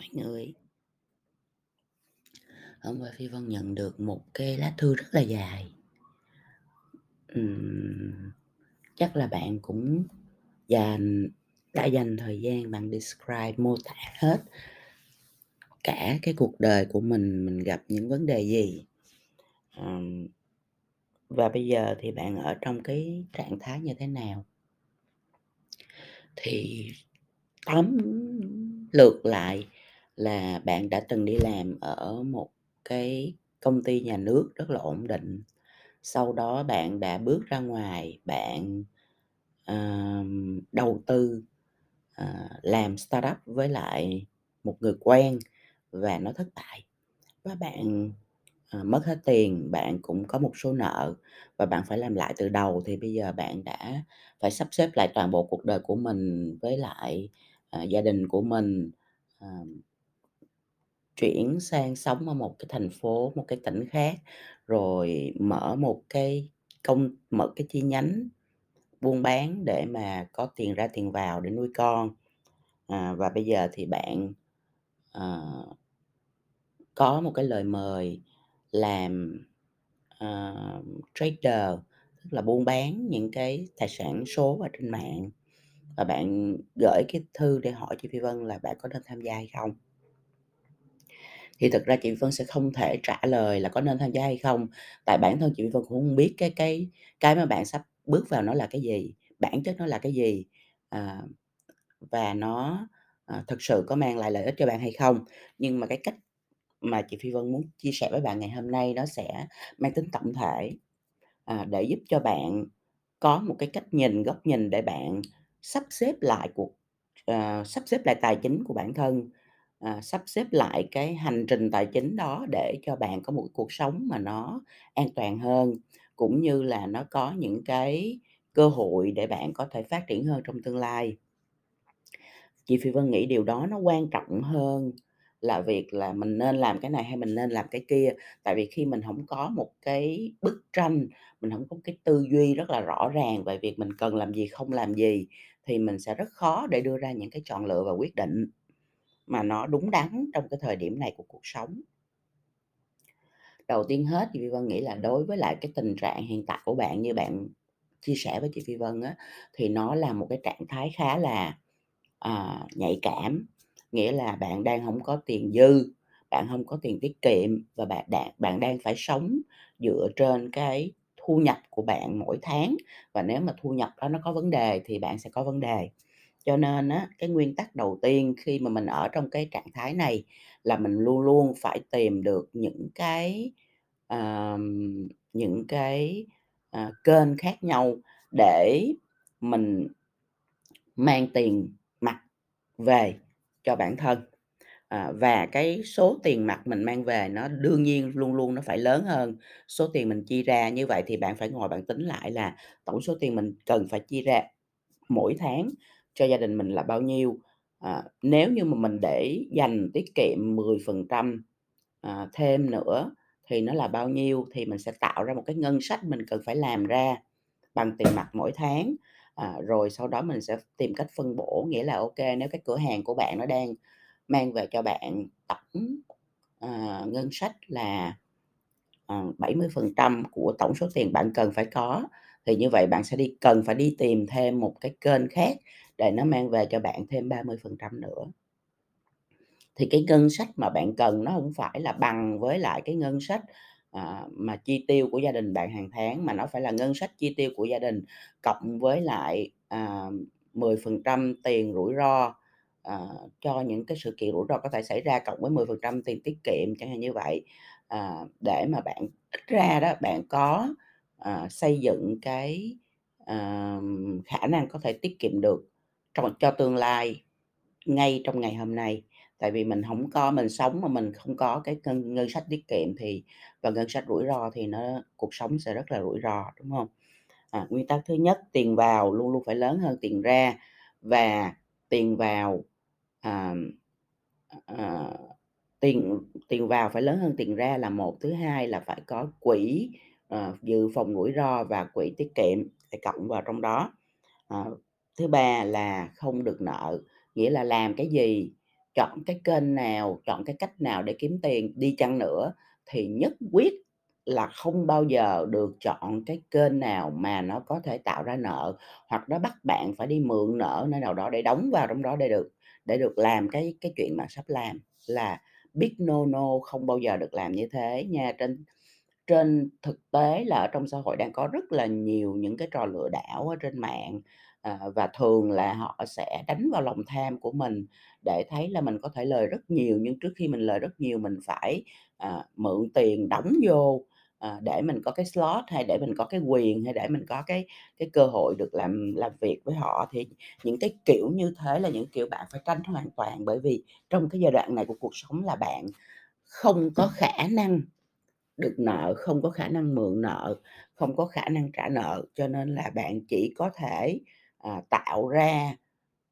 mọi người. Hôm qua Phi Vân nhận được một cái lá thư rất là dài. uhm, chắc là bạn cũng dành đã dành thời gian bạn describe, mô tả hết cả cái cuộc đời của mình, mình gặp những vấn đề gì. uhm, Và bây giờ thì bạn ở trong cái trạng thái như thế nào? Thì tóm lược lại là bạn đã từng đi làm ở một cái công ty nhà nước rất là ổn định. Sau đó bạn đã bước ra ngoài, bạn, ờm, đầu tư, ờ, làm startup với lại một người quen và nó thất bại. Và bạn, ờ, mất hết tiền, bạn cũng có một số nợ và bạn phải làm lại từ đầu. Thì bây giờ bạn đã phải sắp xếp lại toàn bộ cuộc đời của mình với lại, ờ, gia đình của mình, ờm chuyển sang sống ở một cái thành phố, một cái tỉnh khác, rồi mở một cái công mở cái chi nhánh buôn bán để mà có tiền ra tiền vào để nuôi con. À, và bây giờ thì bạn, à, có một cái lời mời làm, ờ, trader, tức là buôn bán những cái tài sản số ở trên mạng. Và bạn gửi cái thư để hỏi chị Phi Vân là bạn có nên tham gia hay không? Thì thực ra chị Vân sẽ không thể trả lời là có nên tham gia hay không, tại bản thân chị Vân cũng không biết cái cái cái mà bạn sắp bước vào nó là cái gì, bản chất nó là cái gì, à, và nó, à, thực sự có mang lại lợi ích cho bạn hay không. Nhưng mà cái cách mà chị Phi Vân muốn chia sẻ với bạn ngày hôm nay nó sẽ mang tính tổng thể, à, để giúp cho bạn có một cái cách nhìn, góc nhìn để bạn sắp xếp lại cuộc uh, sắp xếp lại tài chính của bản thân, à, sắp xếp lại cái hành trình tài chính đó để cho bạn có một cuộc sống mà nó an toàn hơn, cũng như là nó có những cái cơ hội để bạn có thể phát triển hơn trong tương lai. Chị Phi Vân nghĩ điều đó nó quan trọng hơn là việc là mình nên làm cái này hay mình nên làm cái kia. Tại vì khi mình không có một cái bức tranh, mình không có cái tư duy rất là rõ ràng về việc mình cần làm gì, không làm gì, thì mình sẽ rất khó để đưa ra những cái chọn lựa và quyết định mà nó đúng đắn trong cái thời điểm này của cuộc sống. Đầu tiên hết thì Phi Vân nghĩ là đối với lại cái tình trạng hiện tại của bạn như bạn chia sẻ với chị Phi Vân á, thì nó là một cái trạng thái khá là, à, nhạy cảm. Nghĩa là bạn đang không có tiền dư, bạn không có tiền tiết kiệm và bạn đang bạn đang phải sống dựa trên cái thu nhập của bạn mỗi tháng, và nếu mà thu nhập đó nó có vấn đề thì bạn sẽ có vấn đề. Cho nên á, cái nguyên tắc đầu tiên khi mà mình ở trong cái trạng thái này là mình luôn luôn phải tìm được những cái, ờm, những cái, ờ, kênh khác nhau để mình mang tiền mặt về cho bản thân. À, và cái số tiền mặt mình mang về nó đương nhiên luôn luôn nó phải lớn hơn số tiền mình chi ra, như vậy thì bạn phải ngồi bạn tính lại là tổng số tiền mình cần phải chi ra mỗi tháng cho gia đình mình là bao nhiêu. À, nếu như mà mình để dành tiết kiệm 10%, à, thêm nữa thì nó là bao nhiêu, thì mình sẽ tạo ra một cái ngân sách mình cần phải làm ra bằng tiền mặt mỗi tháng. À, rồi sau đó mình sẽ tìm cách phân bổ, nghĩa là, ok nếu cái cửa hàng của bạn nó đang mang về cho bạn tổng, à, ngân sách là, à, 70% của tổng số tiền bạn cần phải có, thì như vậy bạn sẽ đi cần phải đi tìm thêm một cái kênh khác để nó mang về cho bạn thêm 30% nữa. Thì cái ngân sách mà bạn cần nó không phải là bằng với lại cái ngân sách, à, mà chi tiêu của gia đình bạn hàng tháng, mà nó phải là ngân sách chi tiêu của gia đình cộng với lại, à, 10% tiền rủi ro, à, cho những cái sự kiện rủi ro có thể xảy ra, cộng với 10% tiền tiết kiệm, chẳng hạn như vậy. À, để mà bạn ít ra đó, bạn có, à, xây dựng cái, à, khả năng có thể tiết kiệm được trong cho tương lai ngay trong ngày hôm nay. Tại vì mình không có mình sống mà mình không có cái ngân ngân sách tiết kiệm thì và ngân sách rủi ro thì nó cuộc sống sẽ rất là rủi ro, đúng không? À, nguyên tắc thứ nhất, tiền vào luôn luôn phải lớn hơn tiền ra và tiền vào, à, à, tiền tiền vào phải lớn hơn tiền ra là một. Thứ hai là phải có quỹ, à, dự phòng rủi ro và quỹ tiết kiệm phải cộng vào trong đó. à, thứ ba là không được nợ, nghĩa là làm cái gì chọn cái kênh nào, chọn cái cách nào để kiếm tiền đi chăng nữa thì nhất quyết là không bao giờ được chọn cái kênh nào mà nó có thể tạo ra nợ, hoặc nó bắt bạn phải đi mượn nợ nơi nào đó để đóng vào trong đó để được để được làm cái cái chuyện bạn sắp làm, là big no no, không bao giờ được làm như thế nha. Trên trên thực tế là ở trong xã hội đang có rất là nhiều những cái trò lừa đảo ở trên mạng, Ờ, và thường là họ sẽ đánh vào lòng tham của mình để thấy là mình có thể lời rất nhiều, nhưng trước khi mình lời rất nhiều mình phải, à, mượn tiền đóng vô, à, để mình có cái slot hay để mình có cái quyền, hay để mình có cái cái cơ hội được làm làm việc với họ. Thì những cái kiểu như thế là những kiểu bạn phải tránh hoàn toàn, bởi vì trong cái giai đoạn này của cuộc sống là bạn không có khả năng được nợ, không có khả năng mượn nợ, không có khả năng trả nợ, cho nên là bạn chỉ có thể, à, tạo ra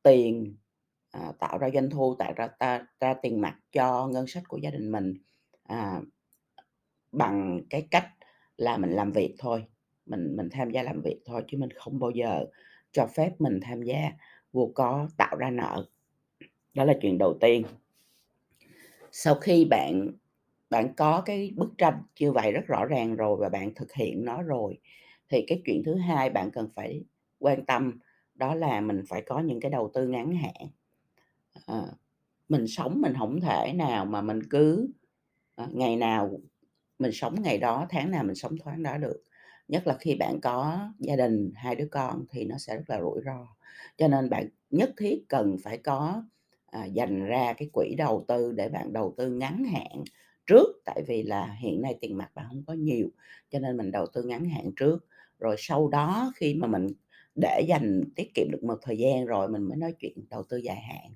tiền, à, tạo ra doanh thu, tạo ra ta ra tiền mặt cho ngân sách của gia đình mình, à, bằng cái cách là mình làm việc thôi, mình mình tham gia làm việc thôi, chứ mình không bao giờ cho phép mình tham gia vô có tạo ra nợ. Đó là chuyện đầu tiên. Sau khi bạn bạn có cái bức tranh như vậy rất rõ ràng rồi và bạn thực hiện nó rồi, thì cái chuyện thứ hai bạn cần phải quan tâm đó là mình phải có những cái đầu tư ngắn hạn. à, mình sống mình không thể nào mà mình cứ, à, ngày nào mình sống ngày đó, tháng nào mình sống tháng đó được. Nhất là khi bạn có gia đình, hai đứa con thì nó sẽ rất là rủi ro. Cho nên bạn nhất thiết cần phải có, à, dành ra cái quỹ đầu tư để bạn đầu tư ngắn hạn trước, tại vì là hiện nay tiền mặt bạn không có nhiều, cho nên mình đầu tư ngắn hạn trước. Rồi sau đó khi mà mình để dành tiết kiệm được một thời gian rồi mình mới nói chuyện đầu tư dài hạn.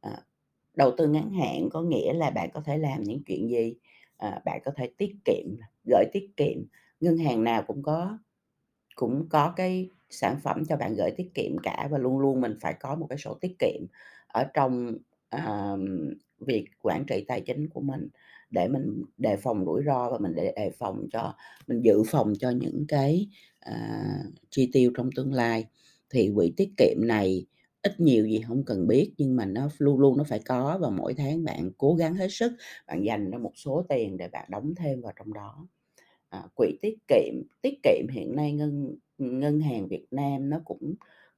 à, đầu tư ngắn hạn có nghĩa là bạn có thể làm những chuyện gì? À, bạn có thể tiết kiệm, gửi tiết kiệm, ngân hàng nào cũng có cũng có cái sản phẩm cho bạn gửi tiết kiệm cả và luôn luôn mình phải có một cái sổ tiết kiệm ở trong, ờm, việc quản trị tài chính của mình để mình đề phòng rủi ro và mình để đề phòng cho mình dự phòng cho những cái, à, chi tiêu trong tương lai. Thì quỹ tiết kiệm này ít nhiều gì không cần biết, nhưng mà nó luôn luôn nó phải có và mỗi tháng bạn cố gắng hết sức, bạn dành ra một số tiền để bạn đóng thêm vào trong đó. À, quỹ tiết kiệm tiết kiệm hiện nay ngân ngân hàng Việt Nam nó cũng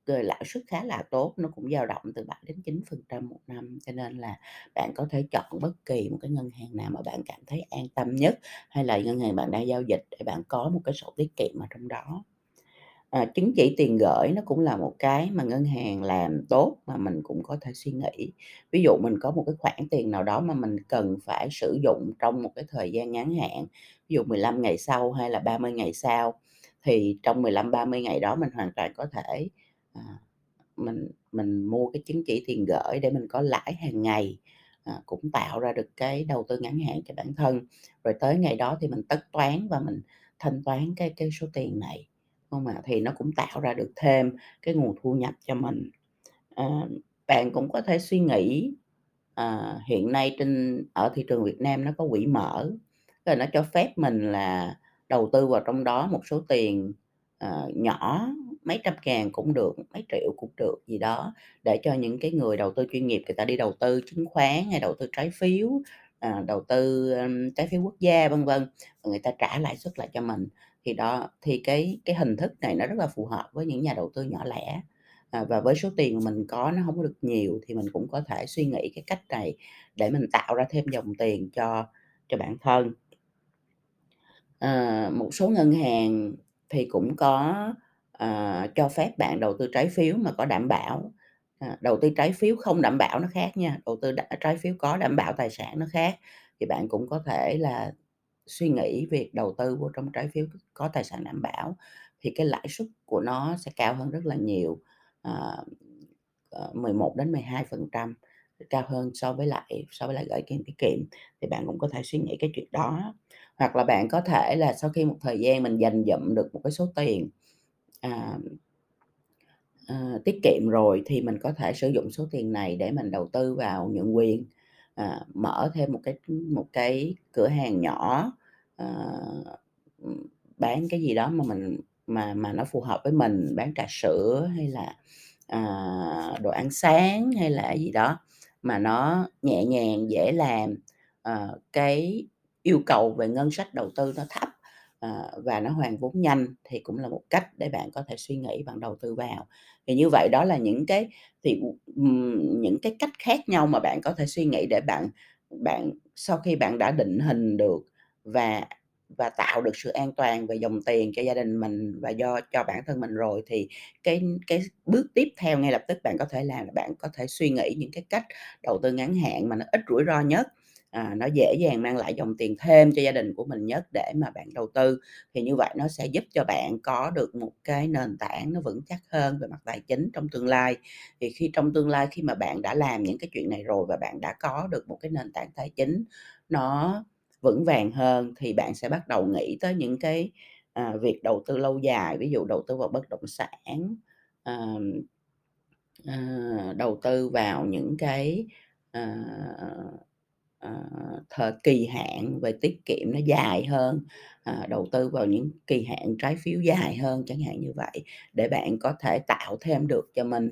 cái lãi suất khá là tốt, nó cũng dao động từ 7-9% một năm, cho nên là bạn có thể chọn bất kỳ một cái ngân hàng nào mà bạn cảm thấy an tâm nhất, hay là ngân hàng bạn đang giao dịch để bạn có một cái sổ tiết kiệm ở trong đó. À, chứng chỉ tiền gửi nó cũng là một cái mà ngân hàng làm tốt mà mình cũng có thể suy nghĩ. Ví dụ mình có một cái khoản tiền nào đó mà mình cần phải sử dụng trong một cái thời gian ngắn hạn, ví dụ 15 ngày sau hay là 30 ngày sau, thì trong 15-30 ngày đó mình hoàn toàn có thể, à, mình mình mua cái chứng chỉ tiền gửi để mình có lãi hàng ngày, à, cũng tạo ra được cái đầu tư ngắn hạn cho bản thân. Rồi tới ngày đó thì mình tất toán và mình thanh toán cái cái số tiền này, không ạ? Thì nó cũng tạo ra được thêm cái nguồn thu nhập cho mình. à, bạn cũng có thể suy nghĩ, à, hiện nay trên ở thị trường Việt Nam nó có quỹ mở, rồi nó cho phép mình là đầu tư vào trong đó một số tiền, à, nhỏ, mấy trăm ngàn cũng được, mấy triệu cũng được gì đó, để cho những cái người đầu tư chuyên nghiệp người ta đi đầu tư chứng khoán hay đầu tư trái phiếu, à, đầu tư, um, trái phiếu quốc gia, vân vân, người ta trả lãi suất lại cho mình. Thì đó, thì cái cái hình thức này nó rất là phù hợp với những nhà đầu tư nhỏ lẻ, à, và với số tiền mà mình có nó không có được nhiều thì mình cũng có thể suy nghĩ cái cách này để mình tạo ra thêm dòng tiền cho cho bản thân. à, một số ngân hàng thì cũng có, à, cho phép bạn đầu tư trái phiếu mà có đảm bảo, à, đầu tư trái phiếu không đảm bảo nó khác nha, đầu tư đ trái phiếu có đảm bảo tài sản nó khác. Thì bạn cũng có thể là suy nghĩ việc đầu tư vô trong trái phiếu có tài sản đảm bảo, thì cái lãi suất của nó sẽ cao hơn rất là nhiều, ờ, à, 11 đến 12 phần trăm cao hơn so với lại so với lại gửi tiền tiết kiệm, thì bạn cũng có thể suy nghĩ cái chuyện đó. Hoặc là bạn có thể là sau khi một thời gian mình dành dụm được một cái số tiền, à, à, tiết kiệm rồi thì mình có thể sử dụng số tiền này để mình đầu tư vào nhượng quyền, à, mở thêm một cái một cái cửa hàng nhỏ, à, bán cái gì đó mà mình mà mà nó phù hợp với mình, bán trà sữa hay là, à, đồ ăn sáng hay là gì đó, mà nó nhẹ nhàng, dễ làm, à, cái yêu cầu về ngân sách đầu tư nó thấp, Ờ, và nó hoàn vốn nhanh thì cũng là một cách để bạn có thể suy nghĩ bạn đầu tư vào. Thì như vậy đó là những cái thì, những cái cách khác nhau mà bạn có thể suy nghĩ để bạn bạn sau khi bạn đã định hình được và và tạo được sự an toàn về dòng tiền cho gia đình mình và do cho bản thân mình rồi, thì cái cái bước tiếp theo ngay lập tức bạn có thể làm là bạn có thể suy nghĩ những cái cách đầu tư ngắn hạn mà nó ít rủi ro nhất, à, nó dễ dàng mang lại dòng tiền thêm cho gia đình của mình nhất để mà bạn đầu tư. Thì như vậy nó sẽ giúp cho bạn có được một cái nền tảng nó vững chắc hơn về mặt tài chính trong tương lai. Thì khi trong tương lai khi mà bạn đã làm những cái chuyện này rồi và bạn đã có được một cái nền tảng tài chính nó vững vàng hơn thì bạn sẽ bắt đầu nghĩ tới những cái, à, việc đầu tư lâu dài, ví dụ đầu tư vào bất động sản, à, à, đầu tư vào những cái, à, Ờ, thời kỳ hạn về tiết kiệm nó dài hơn, ờ, đầu tư vào những kỳ hạn trái phiếu dài hơn, chẳng hạn như vậy, để bạn có thể tạo thêm được cho mình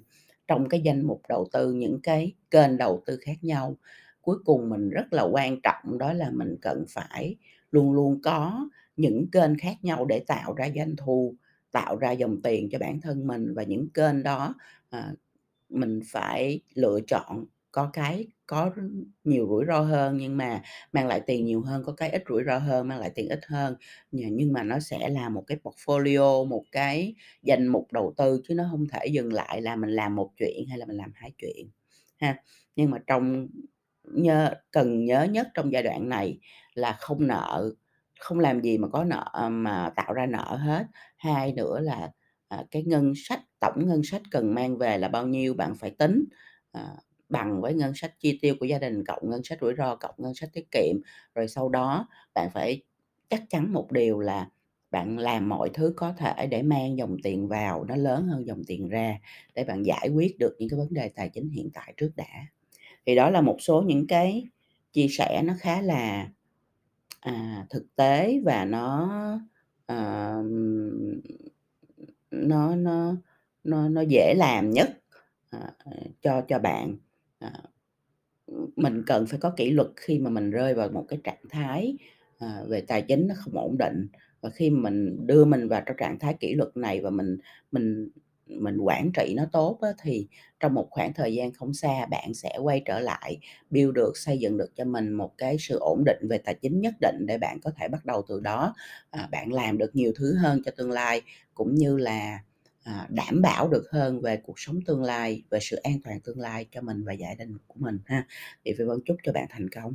trong cái danh mục đầu tư những cái kênh đầu tư khác nhau. Cuối cùng mình rất là quan trọng đó là mình cần phải luôn luôn có những kênh khác nhau để tạo ra doanh thu, tạo ra dòng tiền cho bản thân mình và những kênh đó, à, mình phải lựa chọn có cái có nhiều rủi ro hơn nhưng mà mang lại tiền nhiều hơn, có cái ít rủi ro hơn, mang lại tiền ít hơn, nhưng mà nó sẽ là một cái portfolio, một cái danh mục đầu tư chứ nó không thể dừng lại là mình làm một chuyện hay là mình làm hai chuyện ha. Nhưng mà trong nhớ cần nhớ nhất trong giai đoạn này là không nợ, không làm gì mà có nợ ờ, mà tạo ra nợ hết. Hai nữa là, à, cái ngân sách tổng ngân sách cần mang về là bao nhiêu bạn phải tính, ờ, bằng với ngân sách chi tiêu của gia đình cộng ngân sách rủi ro, cộng ngân sách tiết kiệm. Rồi sau đó bạn phải chắc chắn một điều là bạn làm mọi thứ có thể để mang dòng tiền vào nó lớn hơn dòng tiền ra, để bạn giải quyết được những cái vấn đề tài chính hiện tại trước đã. Thì đó là một số những cái chia sẻ nó khá là, à, thực tế và nó, à, nó nó nó nó dễ làm nhất, à, cho cho bạn. Ờ, mình cần phải có kỷ luật khi mà mình rơi vào một cái trạng thái, à, về tài chính nó không ổn định. Và khi mình đưa mình vào trong trạng thái kỷ luật này và mình mình mình quản trị nó tốt á, thì trong một khoảng thời gian không xa bạn sẽ quay trở lại build được, xây dựng được cho mình một cái sự ổn định về tài chính nhất định để bạn có thể bắt đầu từ đó, à, bạn làm được nhiều thứ hơn cho tương lai, cũng như là, à, đảm bảo được hơn về cuộc sống tương lai, về sự an toàn tương lai cho mình và gia đình của mình ha. Thì Phi Vân chúc cho bạn thành công.